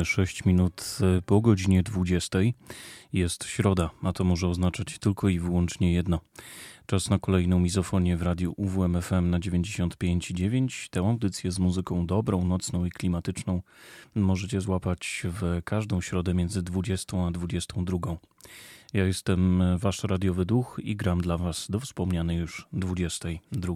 Mamy 6 minut e, po godzinie 20. Jest środa, a to może oznaczać tylko i wyłącznie jedno. Czas na kolejną mizofonię w radiu UWMFM na 95,9. Tę audycję z muzyką dobrą, nocną i klimatyczną możecie złapać w każdą środę między 20 a 22. Ja jestem wasz radiowy duch i gram dla was do wspomnianej już 22.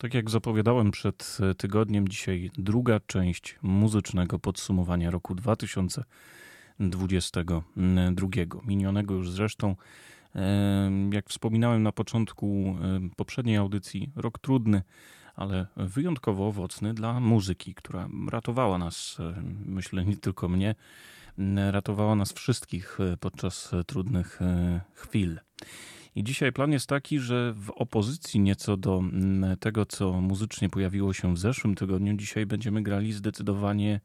Tak jak zapowiadałem przed e, tygodniem, dzisiaj druga część muzycznego podsumowania roku 2022. Minionego już zresztą, e, jak wspominałem na początku e, poprzedniej audycji, rok trudny, ale wyjątkowo owocny dla muzyki, która ratowała nas, myślę nie tylko mnie, ratowała nas wszystkich podczas trudnych chwil. I dzisiaj plan jest taki, że w opozycji nieco do mm, tego, co muzycznie pojawiło się w zeszłym tygodniu, dzisiaj będziemy grali zdecydowanie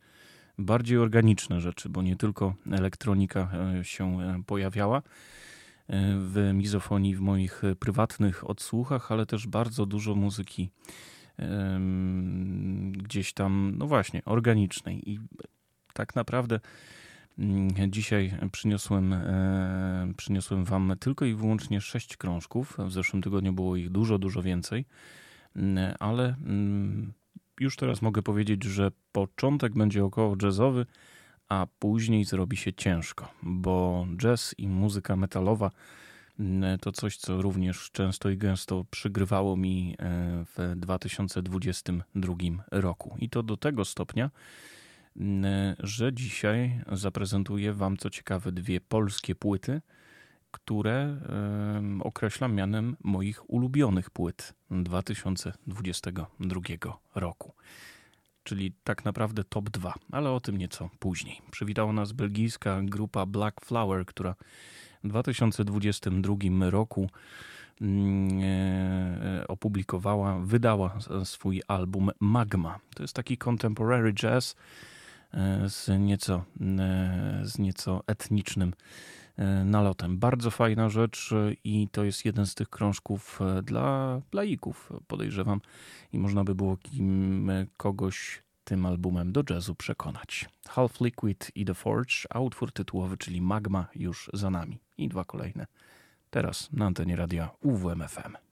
bardziej organiczne rzeczy, bo nie tylko elektronika e, się e, pojawiała e, w mizofonii, w moich prywatnych odsłuchach, ale też bardzo dużo muzyki gdzieś tam, no właśnie, organicznej. I tak naprawdę dzisiaj przyniosłem, e, przyniosłem Wam tylko i wyłącznie sześć krążków. W zeszłym tygodniu było ich dużo, dużo więcej, mm, ale mm, już teraz mogę powiedzieć, że początek będzie około jazzowy, a później zrobi się ciężko, bo jazz i muzyka metalowa to coś, co również często i gęsto przygrywało mi e, w 2022 roku. I to do tego stopnia, że dzisiaj zaprezentuję Wam, co ciekawe, dwie polskie płyty, które określam mianem moich ulubionych płyt 2022 roku. Czyli tak naprawdę top 2, ale o tym nieco później. Przywitała nas belgijska grupa Black Flower, która w 2022 roku mm, e, opublikowała, wydała swój album Magma. To jest taki contemporary jazz E, z nieco, e, z nieco etnicznym e, nalotem. Bardzo fajna rzecz i to jest jeden z tych krążków dla laików, podejrzewam. I można by było kim kogoś tym albumem do jazzu przekonać. Half Liquid i The Forge, a utwór tytułowy, czyli Magma, już za nami. I dwa kolejne. Teraz na antenie radia UWMFM.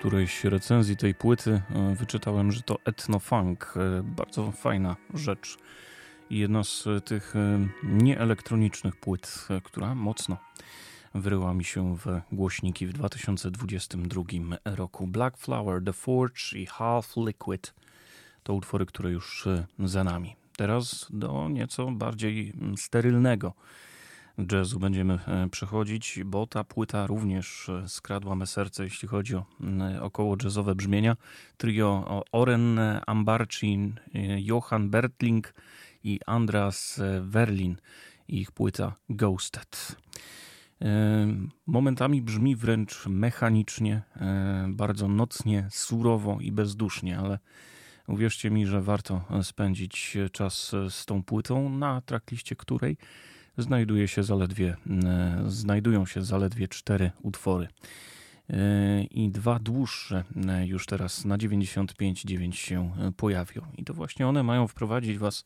Którejś recenzji tej płyty e, wyczytałem, że to etnofunk. E, bardzo fajna rzecz. Jedna z tych e, nieelektronicznych płyt, która mocno wyryła mi się w głośniki w 2022 roku. Black Flower, The Forge i Half Liquid to utwory, które już za nami. Teraz do nieco bardziej sterylnego jazzu będziemy e, przechodzić, bo ta płyta również e, skradła me serce, jeśli chodzi o około jazzowe brzmienia. Trio Oren Ambarcin, e, Johan Bertling i Andras Werlin ich płyta Ghosted. Momentami brzmi wręcz mechanicznie, bardzo nocnie, surowo i bezdusznie, ale uwierzcie mi, że warto spędzić czas z tą płytą, na trackliście której znajduje się zaledwie, e, znajdują się zaledwie cztery utwory. E, I dwa dłuższe e, już teraz na 95.9 się pojawią. I to właśnie one mają wprowadzić Was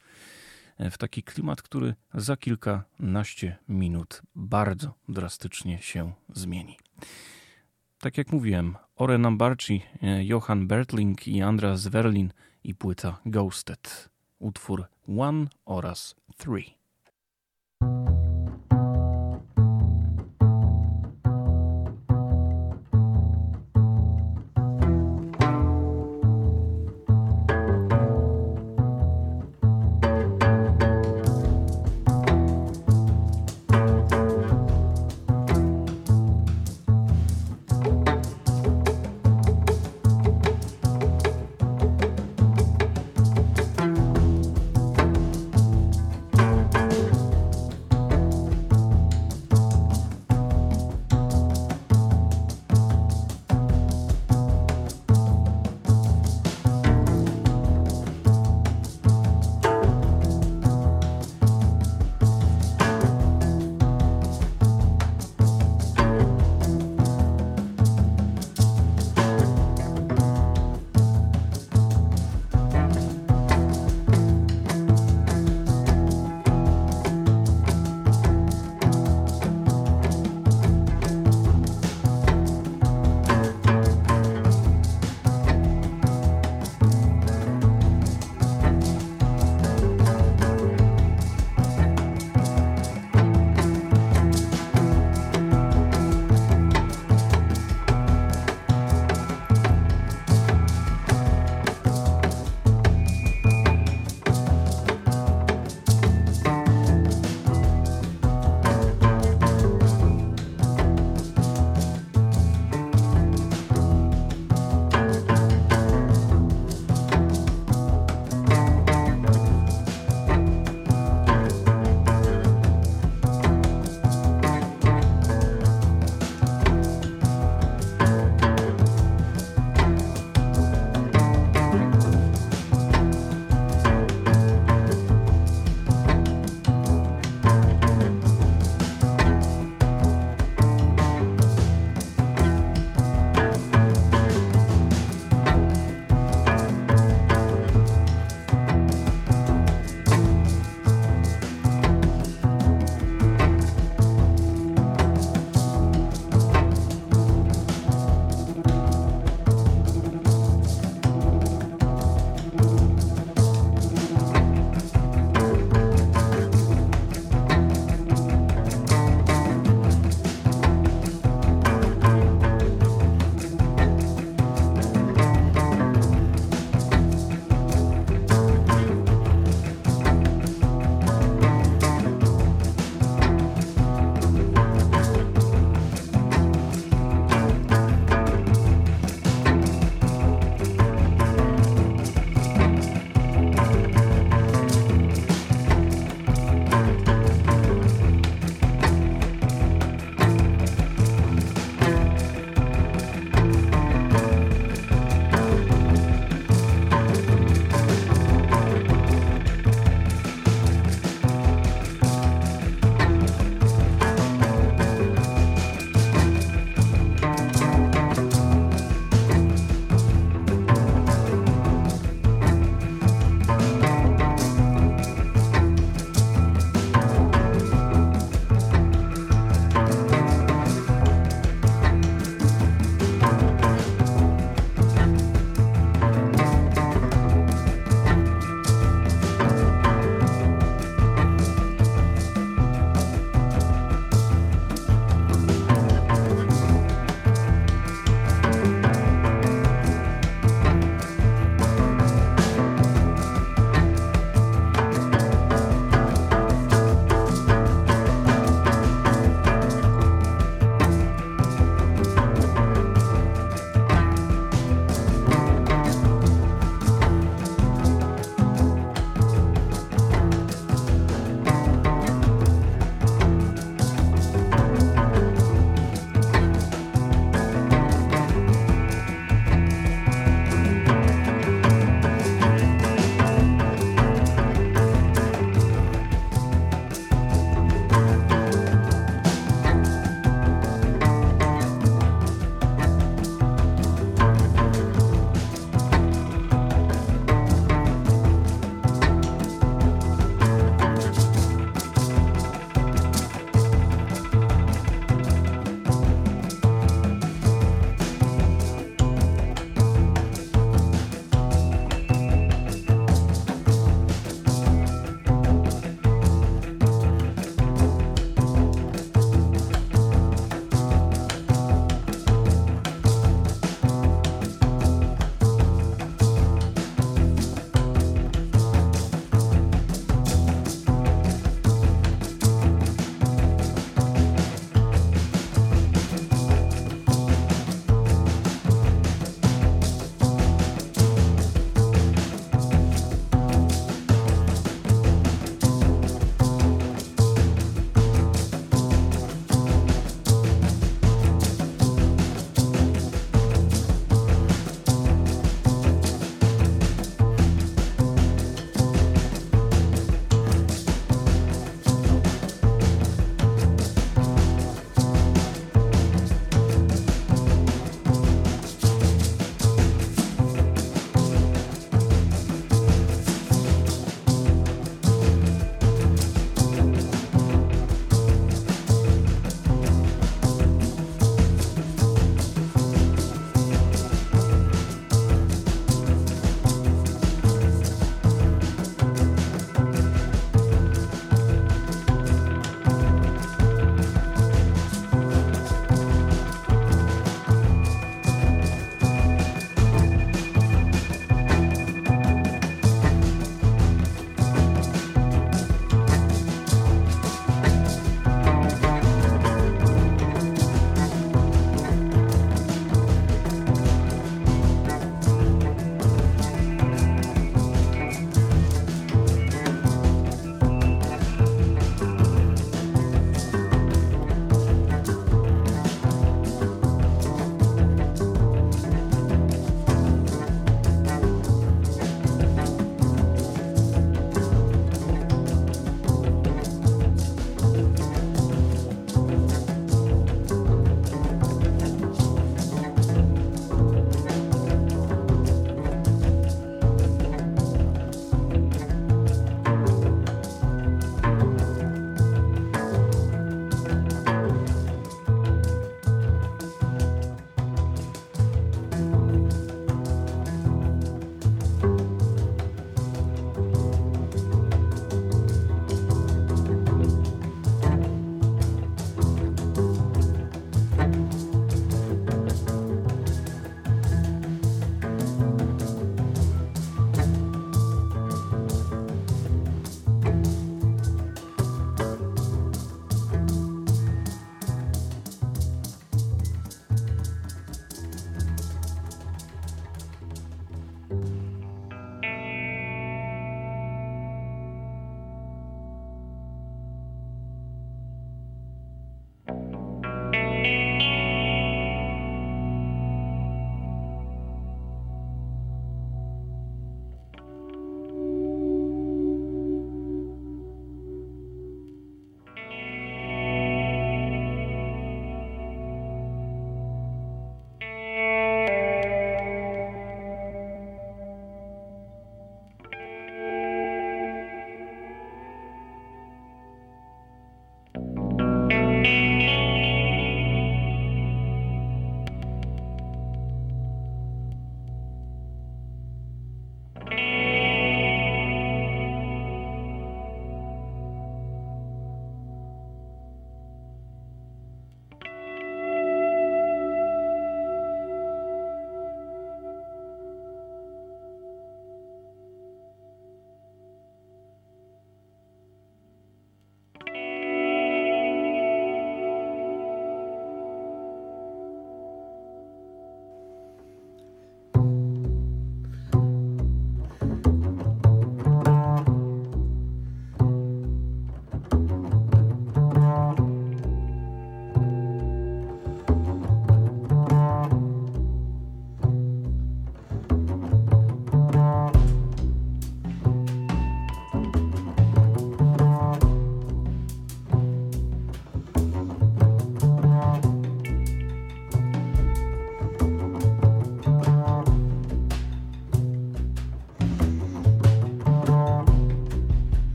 w taki klimat, który za kilkanaście minut bardzo drastycznie się zmieni. Tak jak mówiłem, Oren Ambarci, Johan Bertling i Andras Werlin i płyta Ghosted. Utwór One oraz Three. you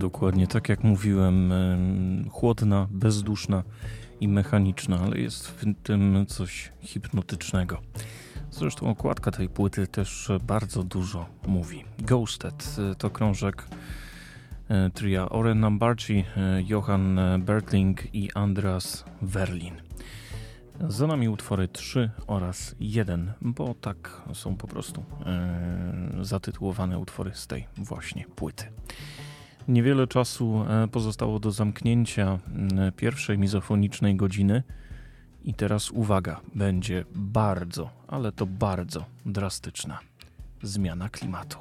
Dokładnie tak jak mówiłem, chłodna, bezduszna i mechaniczna, ale jest w tym coś hipnotycznego. Zresztą okładka tej płyty też bardzo dużo mówi. Ghosted to krążek e, tria Oren Nambarci, e, Johan Bertling i Andras Werlin. Za nami utwory 3 oraz 1, bo tak są po prostu e, zatytułowane utwory z tej właśnie płyty. Niewiele czasu e, pozostało do zamknięcia pierwszej mizofonicznej godziny. I teraz uwaga, będzie bardzo, ale to bardzo drastyczna zmiana klimatu.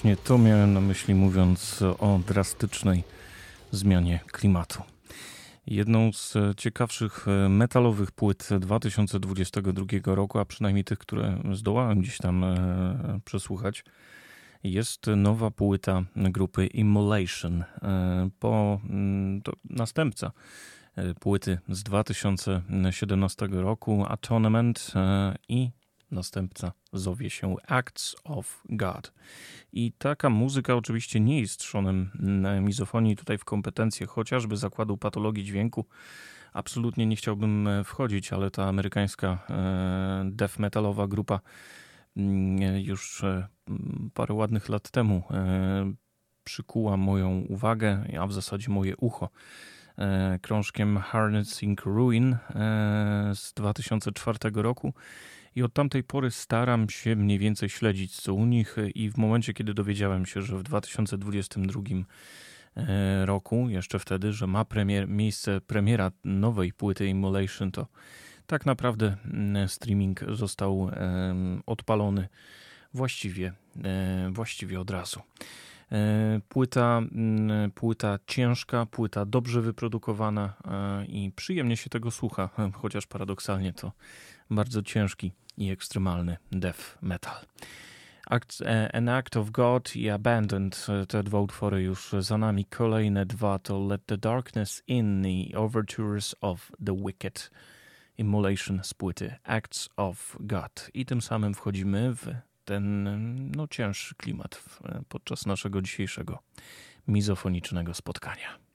Właśnie to miałem na myśli, mówiąc o drastycznej zmianie klimatu. Jedną z ciekawszych metalowych płyt 2022 roku, a przynajmniej tych, które zdołałem gdzieś tam e, przesłuchać, jest nowa płyta grupy Immolation. E, po mm, to następca e, płyty z 2017 roku Atonement i następca zowie się Acts of God. I taka muzyka oczywiście nie jest trzonem mizofonii tutaj w kompetencje chociażby zakładu patologii dźwięku. Absolutnie nie chciałbym e, wchodzić, ale ta amerykańska e, death metalowa grupa mm, już e, parę ładnych lat temu przykuła moją uwagę, a w zasadzie moje ucho krążkiem Harnessing Ruin z 2004 roku i od tamtej pory staram się mniej więcej śledzić co u nich i w momencie, kiedy dowiedziałem się, że w 2022 e, roku, jeszcze wtedy, że ma premier, miejsce premiera nowej płyty Immolation, to tak naprawdę mm, streaming został odpalony właściwie, e, właściwie od razu. E, płyta, mm, płyta ciężka, płyta dobrze wyprodukowana i przyjemnie się tego słucha, chociaż paradoksalnie to bardzo ciężki i ekstremalny death metal. Act, e, An Act of God i Abandoned, e, te dwa utwory już za nami. Kolejne dwa to Let the Darkness In i Overtures of the Wicked. Immolation z płyty Acts of God. I tym samym wchodzimy w ten no, cięższy klimat w, podczas naszego dzisiejszego mizofonicznego spotkania.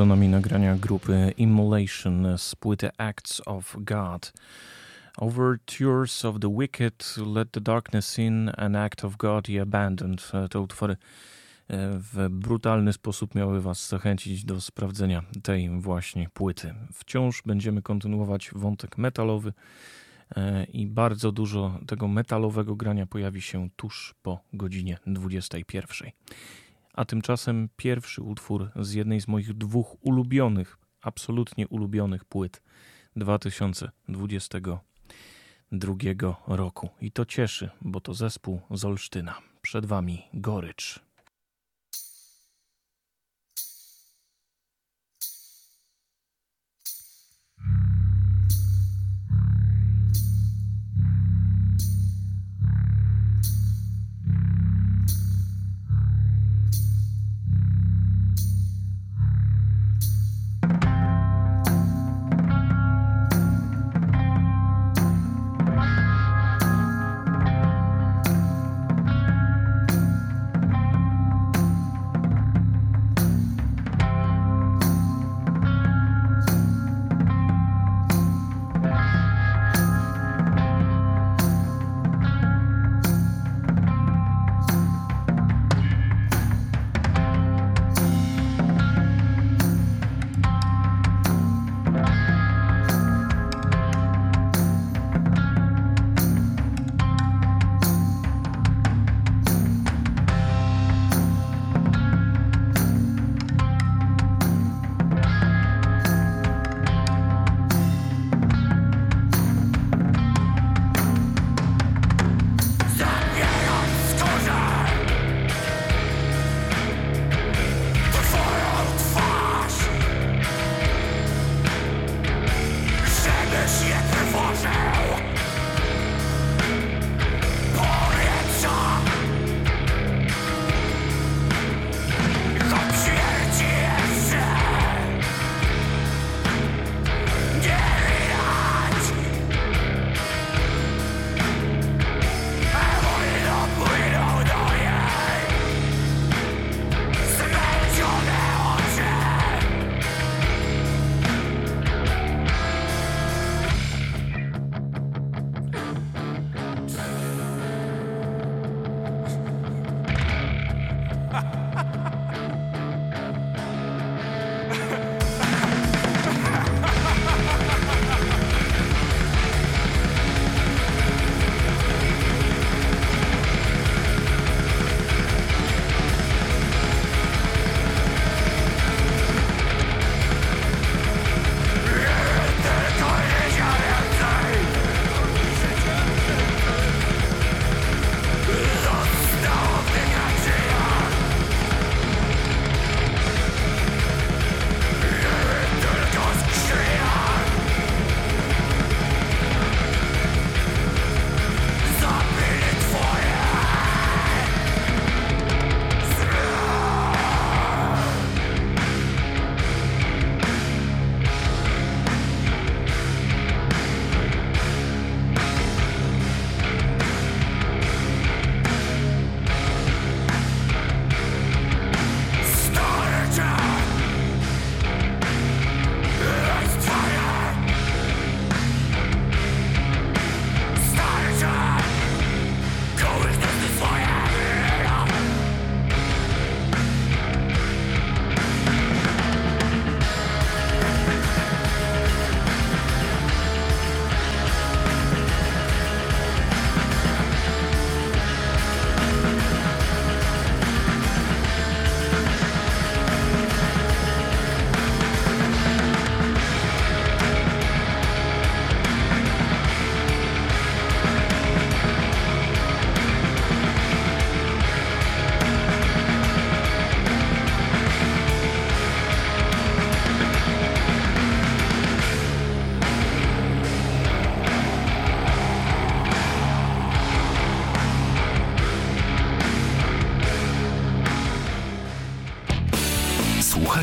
Za nami nagrania grupy Immolation z płyty Acts of God. Overtures of the Wicked, Let the Darkness In, An Act of God i Abandoned. Te utwory e, w brutalny sposób miały Was zachęcić do sprawdzenia tej właśnie płyty. Wciąż będziemy kontynuować wątek metalowy e, i bardzo dużo tego metalowego grania pojawi się tuż po godzinie 21. A tymczasem pierwszy utwór z jednej z moich dwóch ulubionych, absolutnie ulubionych płyt 2022 roku. I to cieszy, bo to zespół z Olsztyna. Przed Wami Gorycz.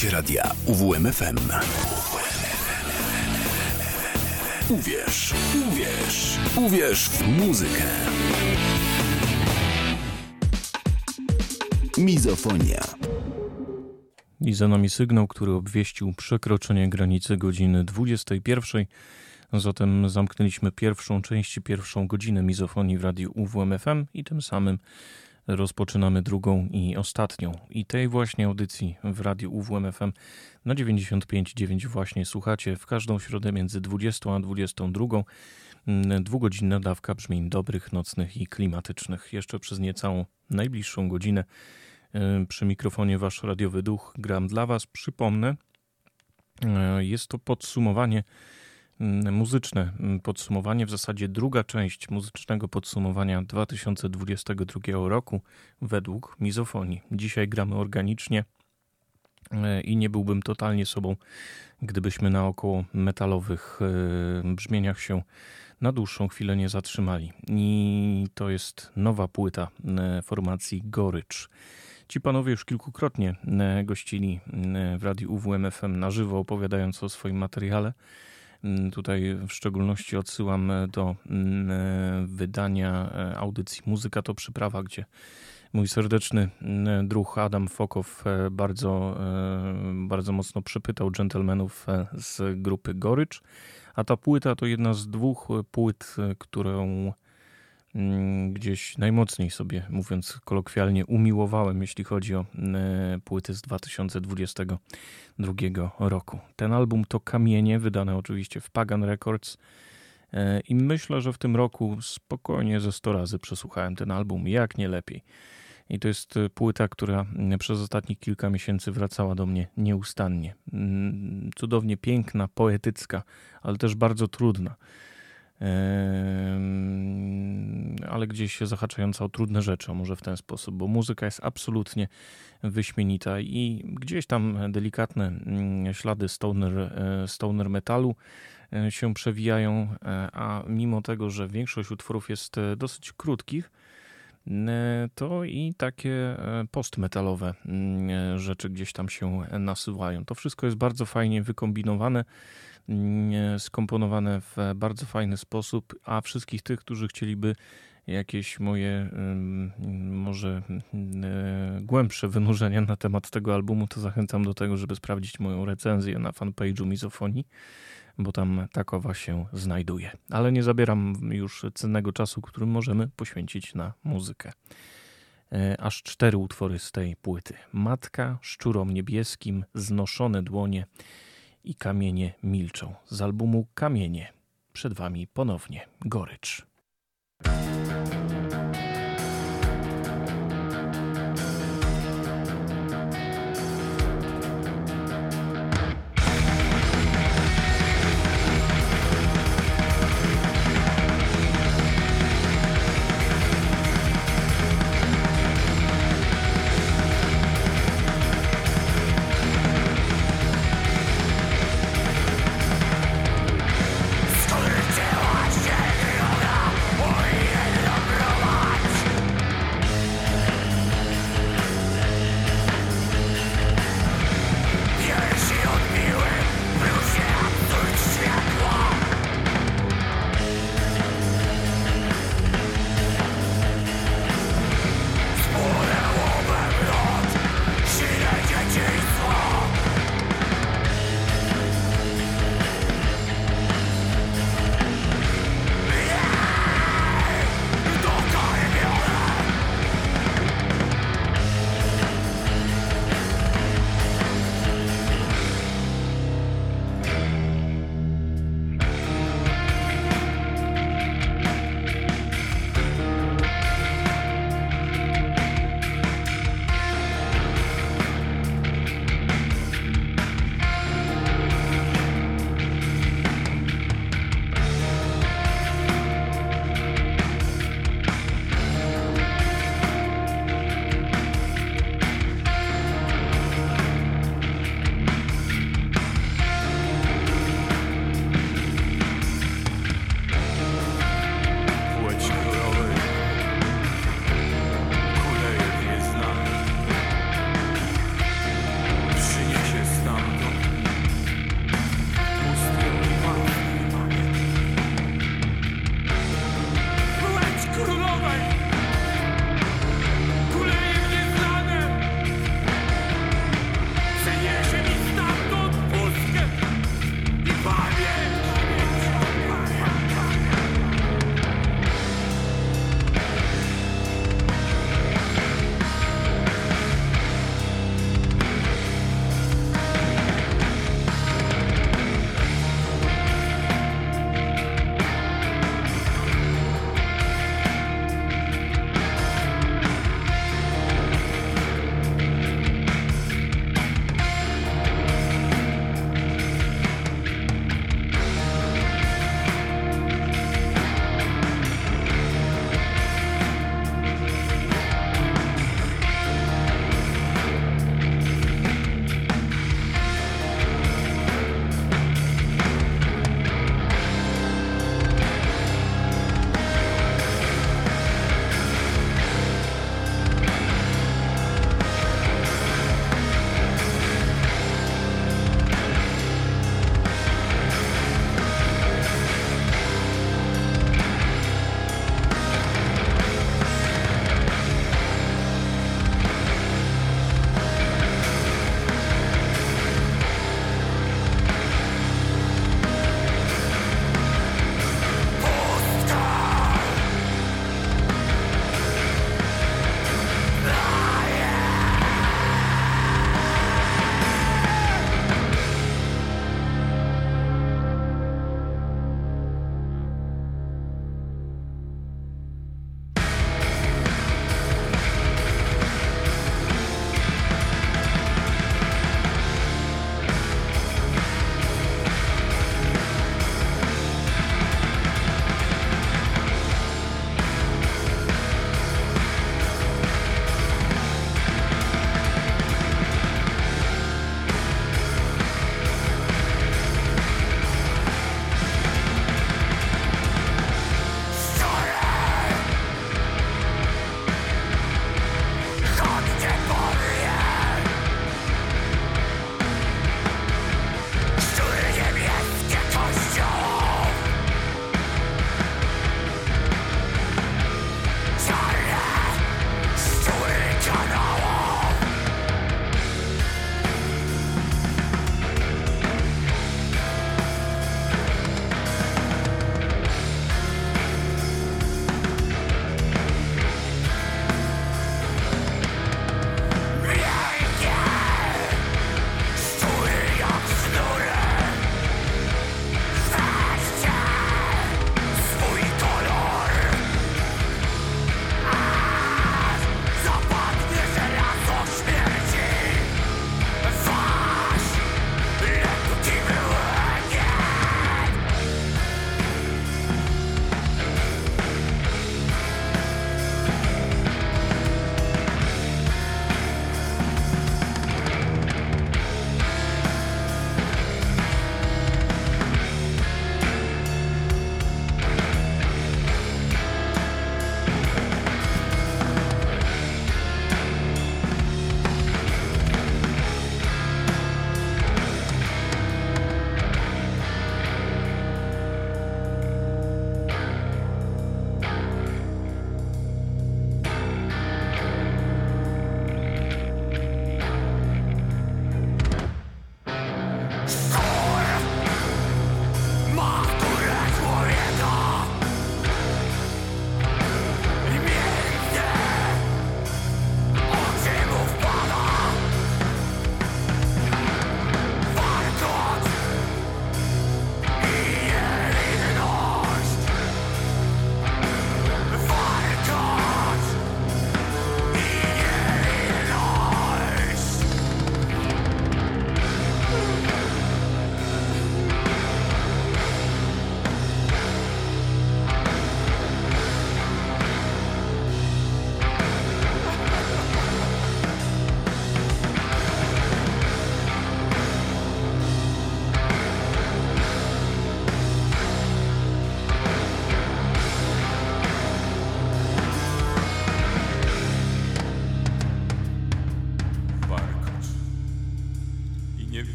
Słuchacie radia UWMFM. Uwierz, uwierz, uwierz w muzykę. Mizofonia. I za nami sygnał, który obwieścił przekroczenie granicy godziny 21. Zatem zamknęliśmy pierwszą część, pierwszą godzinę mizofonii w radiu UWMFM i tym samym rozpoczynamy drugą i ostatnią. I tej właśnie audycji w radiu UWMFM na 95.9 właśnie słuchacie w każdą środę między 20 a 22. Mm, dwugodzinna dawka brzmień dobrych, nocnych i klimatycznych. Jeszcze przez niecałą najbliższą godzinę y, przy mikrofonie wasz radiowy duch gram dla was. Przypomnę, y, jest to podsumowanie muzyczne mm, podsumowanie, w zasadzie druga część muzycznego podsumowania 2022 roku według mizofonii. Dzisiaj gramy organicznie e, i nie byłbym totalnie sobą, gdybyśmy na około metalowych e, brzmieniach się na dłuższą chwilę nie zatrzymali. I to jest nowa płyta e, formacji Gorycz. Ci panowie już kilkukrotnie gościli w radiu UWMFM na żywo, opowiadając o swoim materiale. Mm, tutaj w szczególności odsyłam e, do mm, e, wydania e, audycji Muzyka to przyprawa, gdzie mój serdeczny mm, druh Adam Fokow bardzo, bardzo mocno przepytał dżentelmenów z grupy Gorycz. A ta płyta to jedna z dwóch płyt, którą gdzieś najmocniej sobie, mówiąc kolokwialnie, umiłowałem, jeśli chodzi o e, płyty z 2022 roku. Ten album to Kamienie, wydane oczywiście w Pagan Records. E, I myślę, że w tym roku spokojnie ze 100 razy przesłuchałem ten album, jak nie lepiej. I to jest e, płyta, która przez ostatnich kilka miesięcy wracała do mnie nieustannie. Mm, cudownie piękna, poetycka, ale też bardzo trudna ale gdzieś zahaczająca o trudne rzeczy, może w ten sposób, bo muzyka jest absolutnie wyśmienita i gdzieś tam delikatne mm, ślady stoner, e, stoner metalu e, się przewijają, e, a mimo tego, że większość utworów jest dosyć krótkich, to i takie postmetalowe mm, rzeczy gdzieś tam się nasuwają. To wszystko jest bardzo fajnie wykombinowane skomponowane w bardzo fajny sposób, a wszystkich tych, którzy chcieliby jakieś moje może głębsze wynurzenia na temat tego albumu, to zachęcam do tego, żeby sprawdzić moją recenzję na fanpage'u Mizofonii, bo tam takowa się znajduje. Ale nie zabieram już cennego czasu, który możemy poświęcić na muzykę. E, aż cztery utwory z tej płyty. Matka, Szczurom Niebieskim, Znoszone Dłonie, i kamienie milczą. Z albumu Kamienie. Przed Wami ponownie gorycz.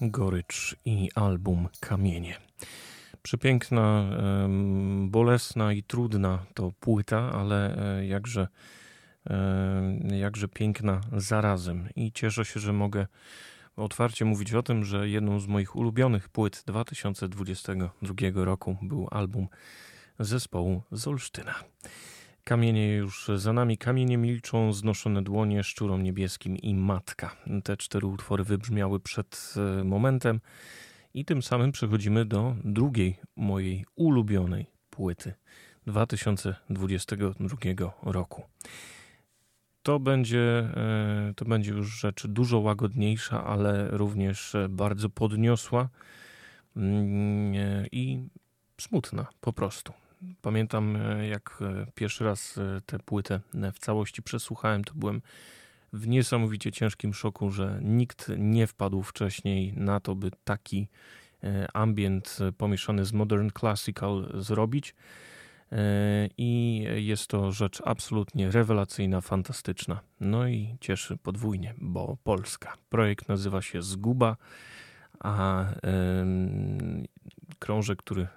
Gorycz i album Kamienie. Przepiękna, bolesna i trudna to płyta, ale e, jakże, jakże piękna zarazem. I cieszę się, że mogę otwarcie mówić o tym, że jedną z moich ulubionych płyt 2022 roku był album zespołu z Olsztyna. Kamienie już za nami, kamienie milczą, znoszone dłonie, szczurom niebieskim i matka. Te cztery utwory wybrzmiały przed e, momentem i tym samym przechodzimy do drugiej mojej ulubionej płyty 2022 roku. To będzie, e, to będzie już rzecz dużo łagodniejsza, ale również bardzo podniosła mm, e, i smutna po prostu. Pamiętam, e, jak e, pierwszy raz e, tę płytę w całości przesłuchałem, to byłem w niesamowicie ciężkim szoku, że nikt nie wpadł wcześniej na to, by taki ambient pomieszany z modern classical zrobić. I jest to rzecz absolutnie rewelacyjna, fantastyczna. No i cieszy podwójnie, bo Polska. Projekt nazywa się Zguba a krążek, który e,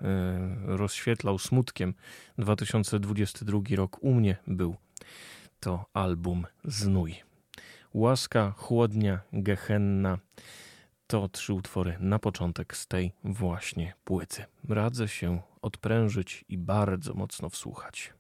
rozświetlał smutkiem 2022 rok u mnie był to album Znój. Łaska, Chłodnia, Gehenna to trzy utwory na początek z tej właśnie płyty. Radzę się odprężyć i bardzo mocno wsłuchać.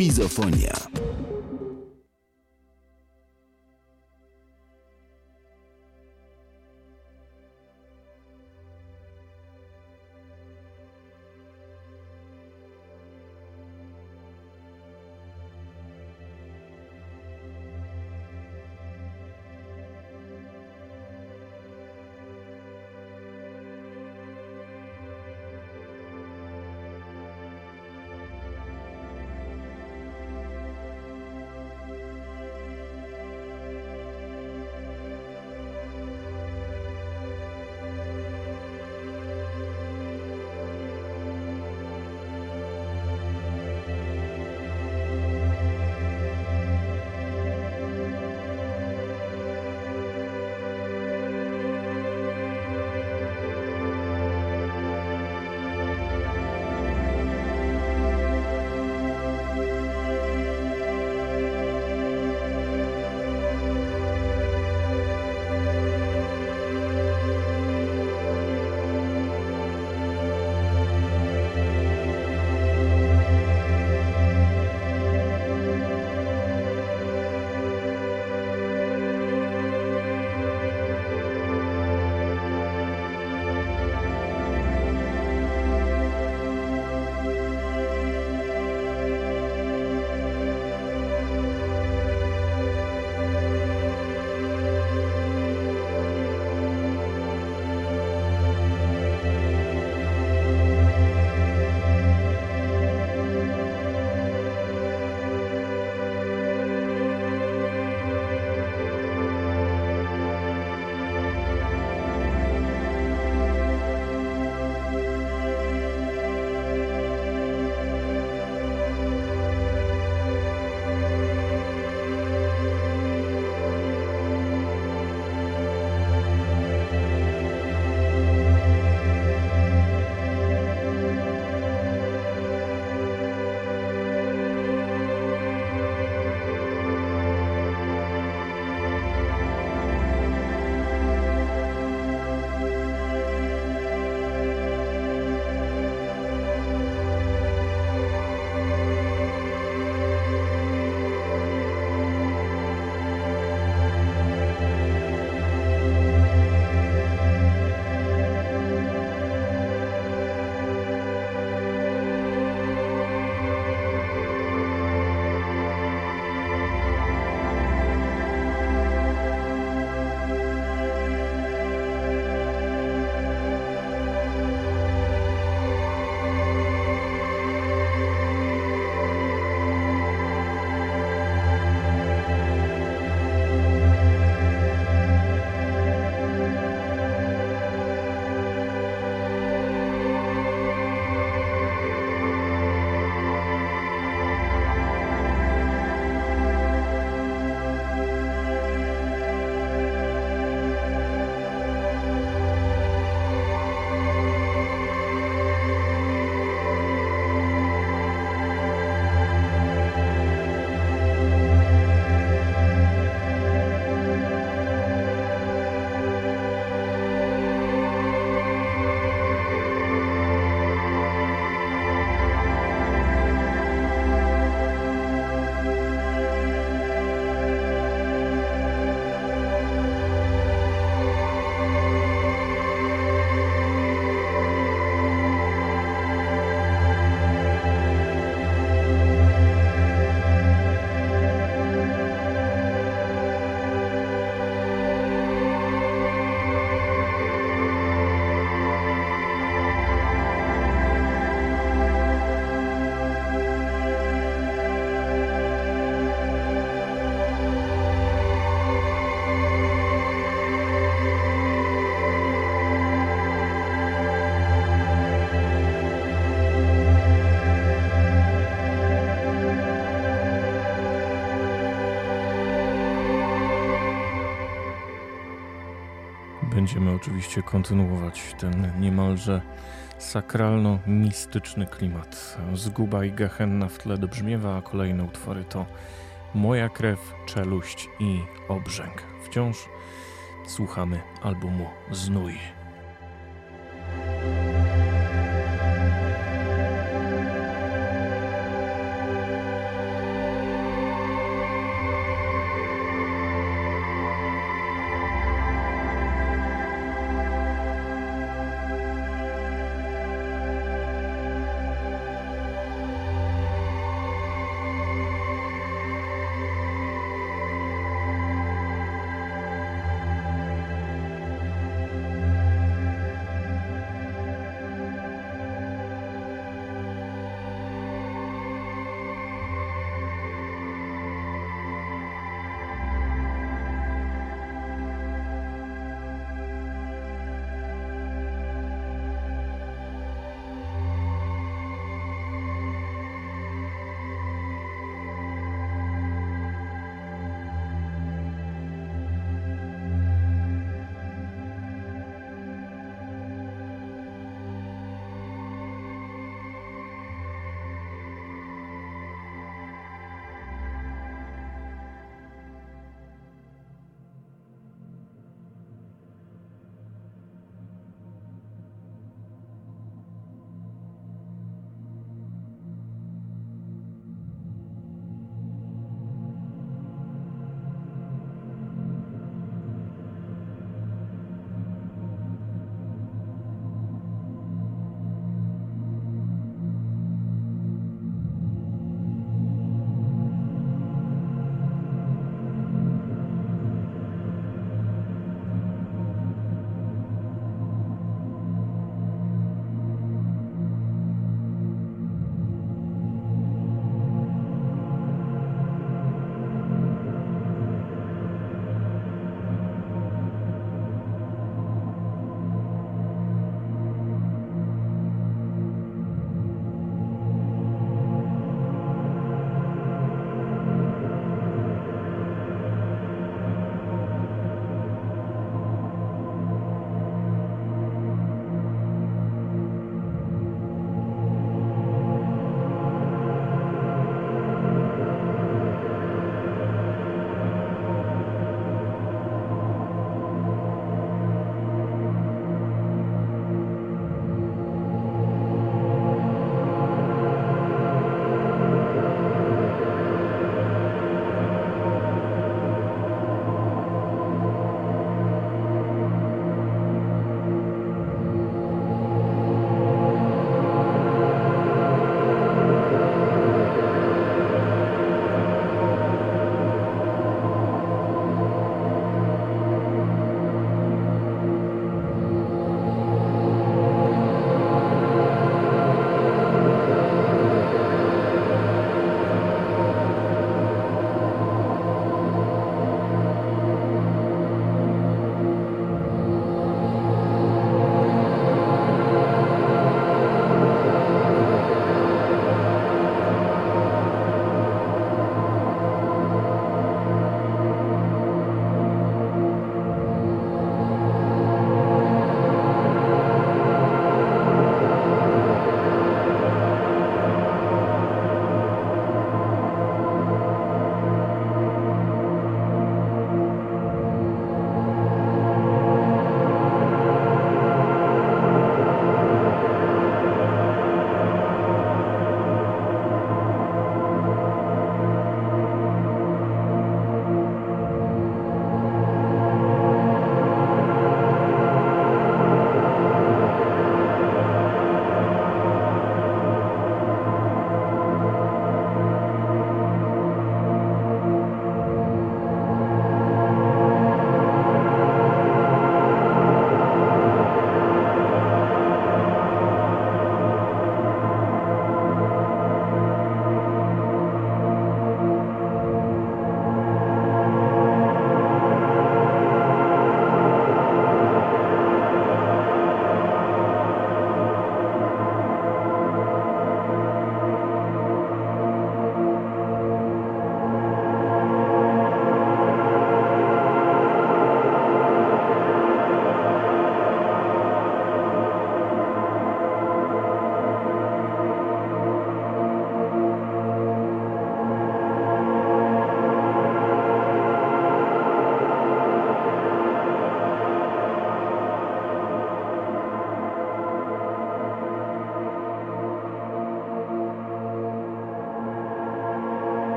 Mizofonia. Będziemy oczywiście kontynuować ten niemalże sakralno-mistyczny klimat. Zguba i Gehenna w tle dobrzmiewa, a kolejne utwory to Moja krew, czeluść i obrzęk. Wciąż słuchamy albumu Znój.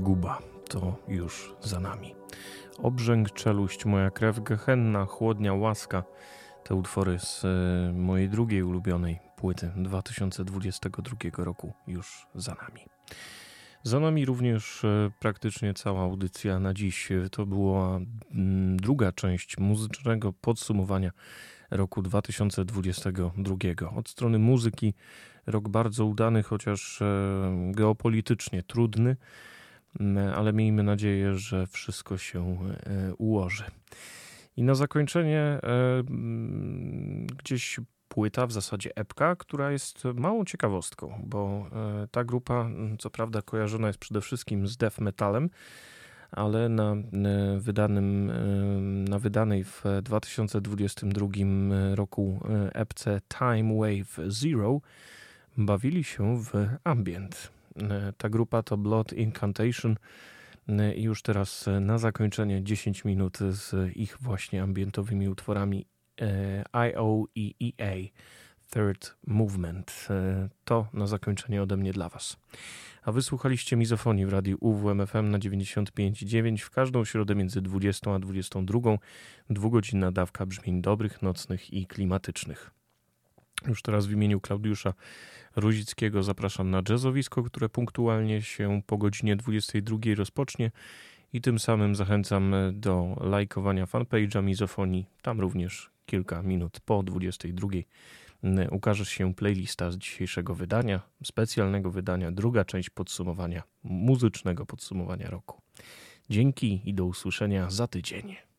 Zguba to już za nami. Obrzęk, czeluść, moja krew, gehenna, chłodnia, łaska. Te utwory z e, mojej drugiej ulubionej płyty 2022 roku już za nami. Za nami również e, praktycznie cała audycja na dziś. To była mm, druga część muzycznego podsumowania roku 2022. Od strony muzyki rok bardzo udany, chociaż e, geopolitycznie trudny, ale miejmy nadzieję, że wszystko się e, ułoży. I na zakończenie gdzieś płyta, w zasadzie epka, która jest małą ciekawostką, bo e, ta grupa, co prawda, kojarzona jest przede wszystkim z death metalem, ale na, e, wydanym, e, na wydanej w 2022 roku epce Time Wave Zero bawili się w ambient. Ta grupa to Blood Incantation i już teraz na zakończenie 10 minut z ich właśnie ambientowymi utworami E, IOEEA Third Movement. E, to na zakończenie ode mnie dla Was. A wysłuchaliście mizofonii w radiu UWMFM na 95,9 w każdą środę między 20 a 22. Dwugodzinna dawka brzmień dobrych, nocnych i klimatycznych. Już teraz w imieniu Klaudiusza Ruzickiego zapraszam na jazzowisko, które punktualnie się po godzinie 22 rozpocznie i tym samym zachęcam do lajkowania fanpage'a Mizofonii. Tam również kilka minut po 22 ukaże się playlista z dzisiejszego wydania, specjalnego wydania, druga część podsumowania, muzycznego podsumowania roku. Dzięki i do usłyszenia za tydzień.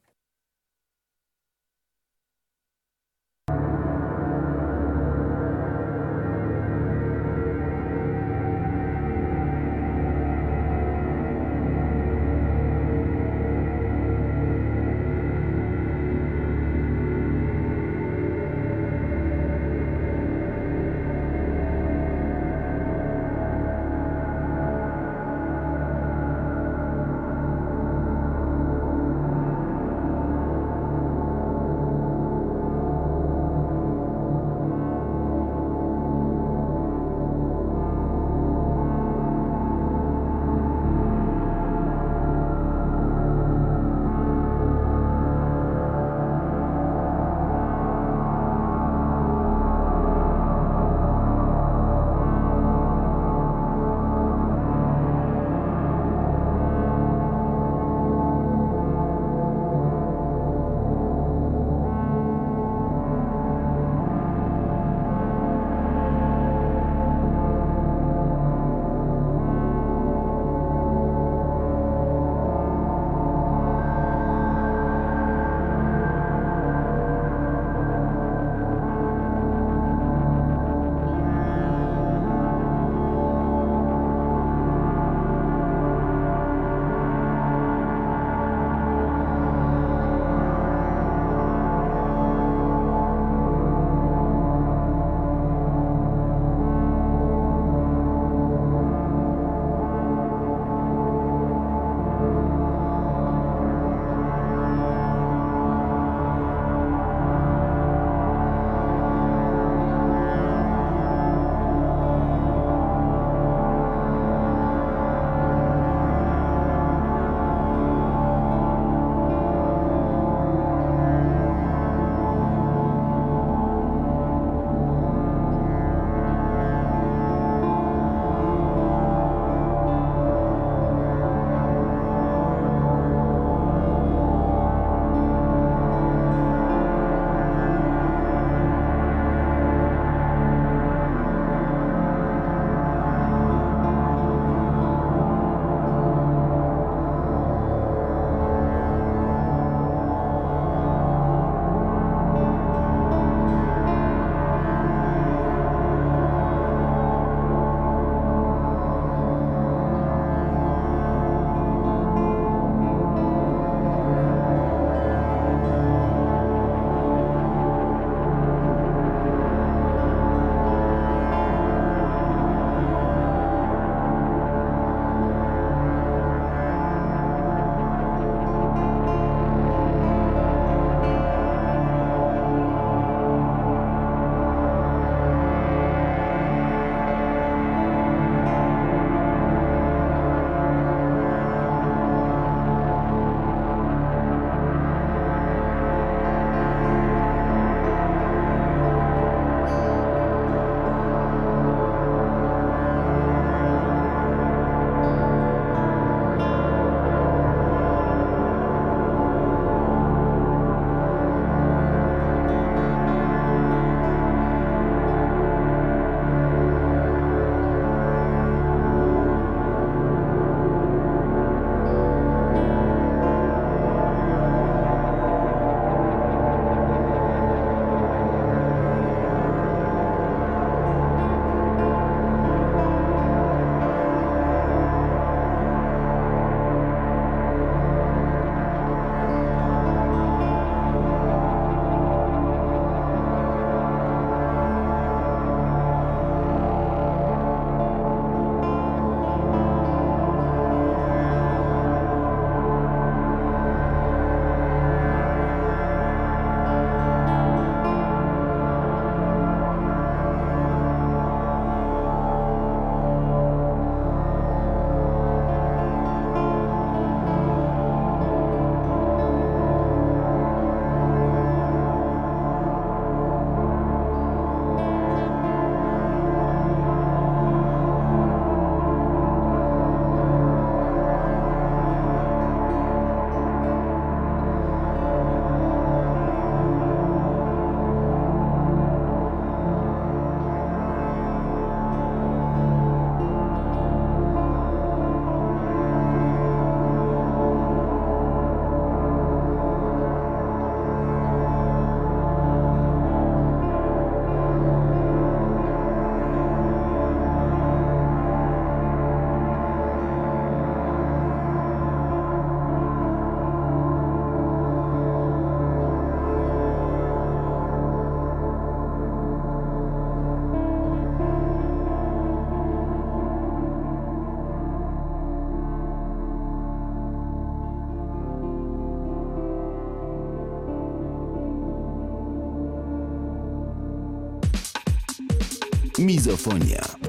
Mizofonia.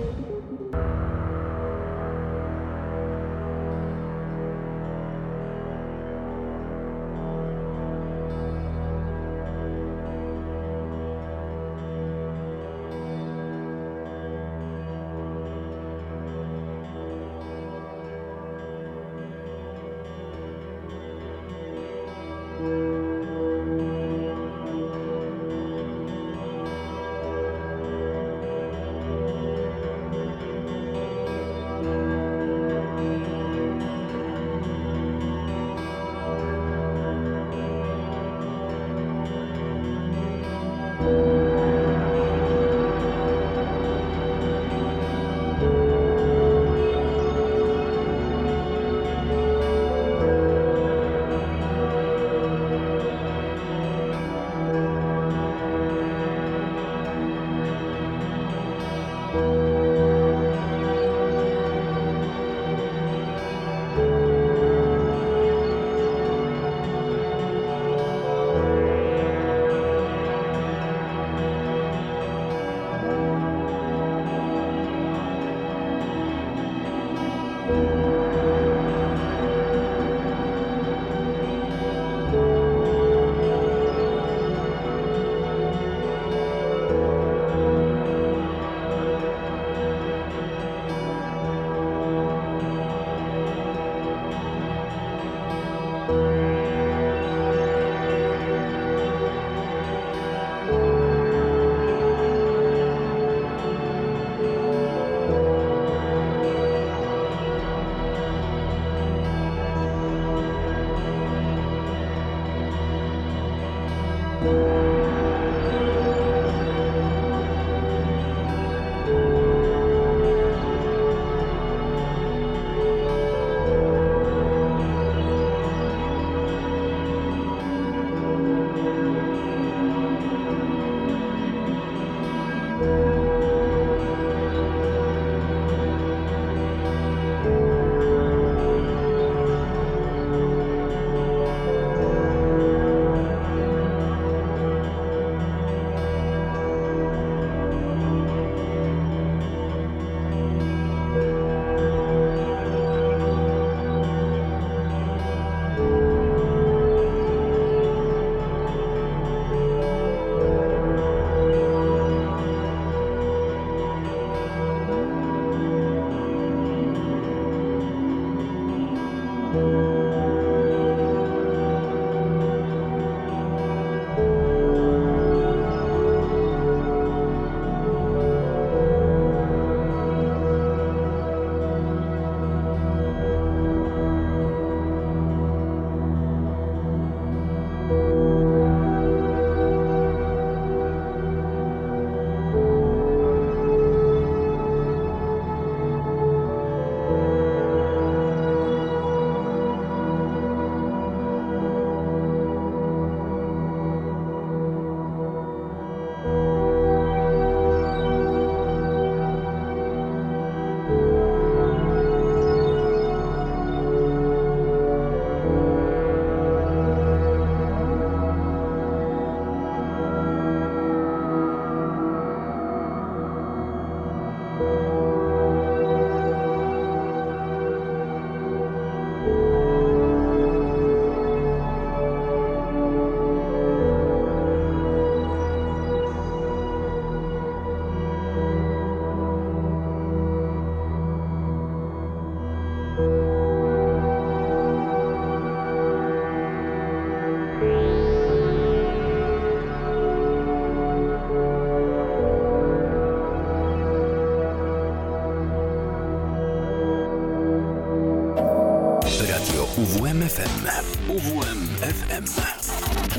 UWMFM.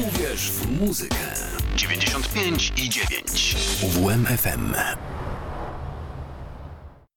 Uwierz w muzykę. 95 i 9. UWMFM.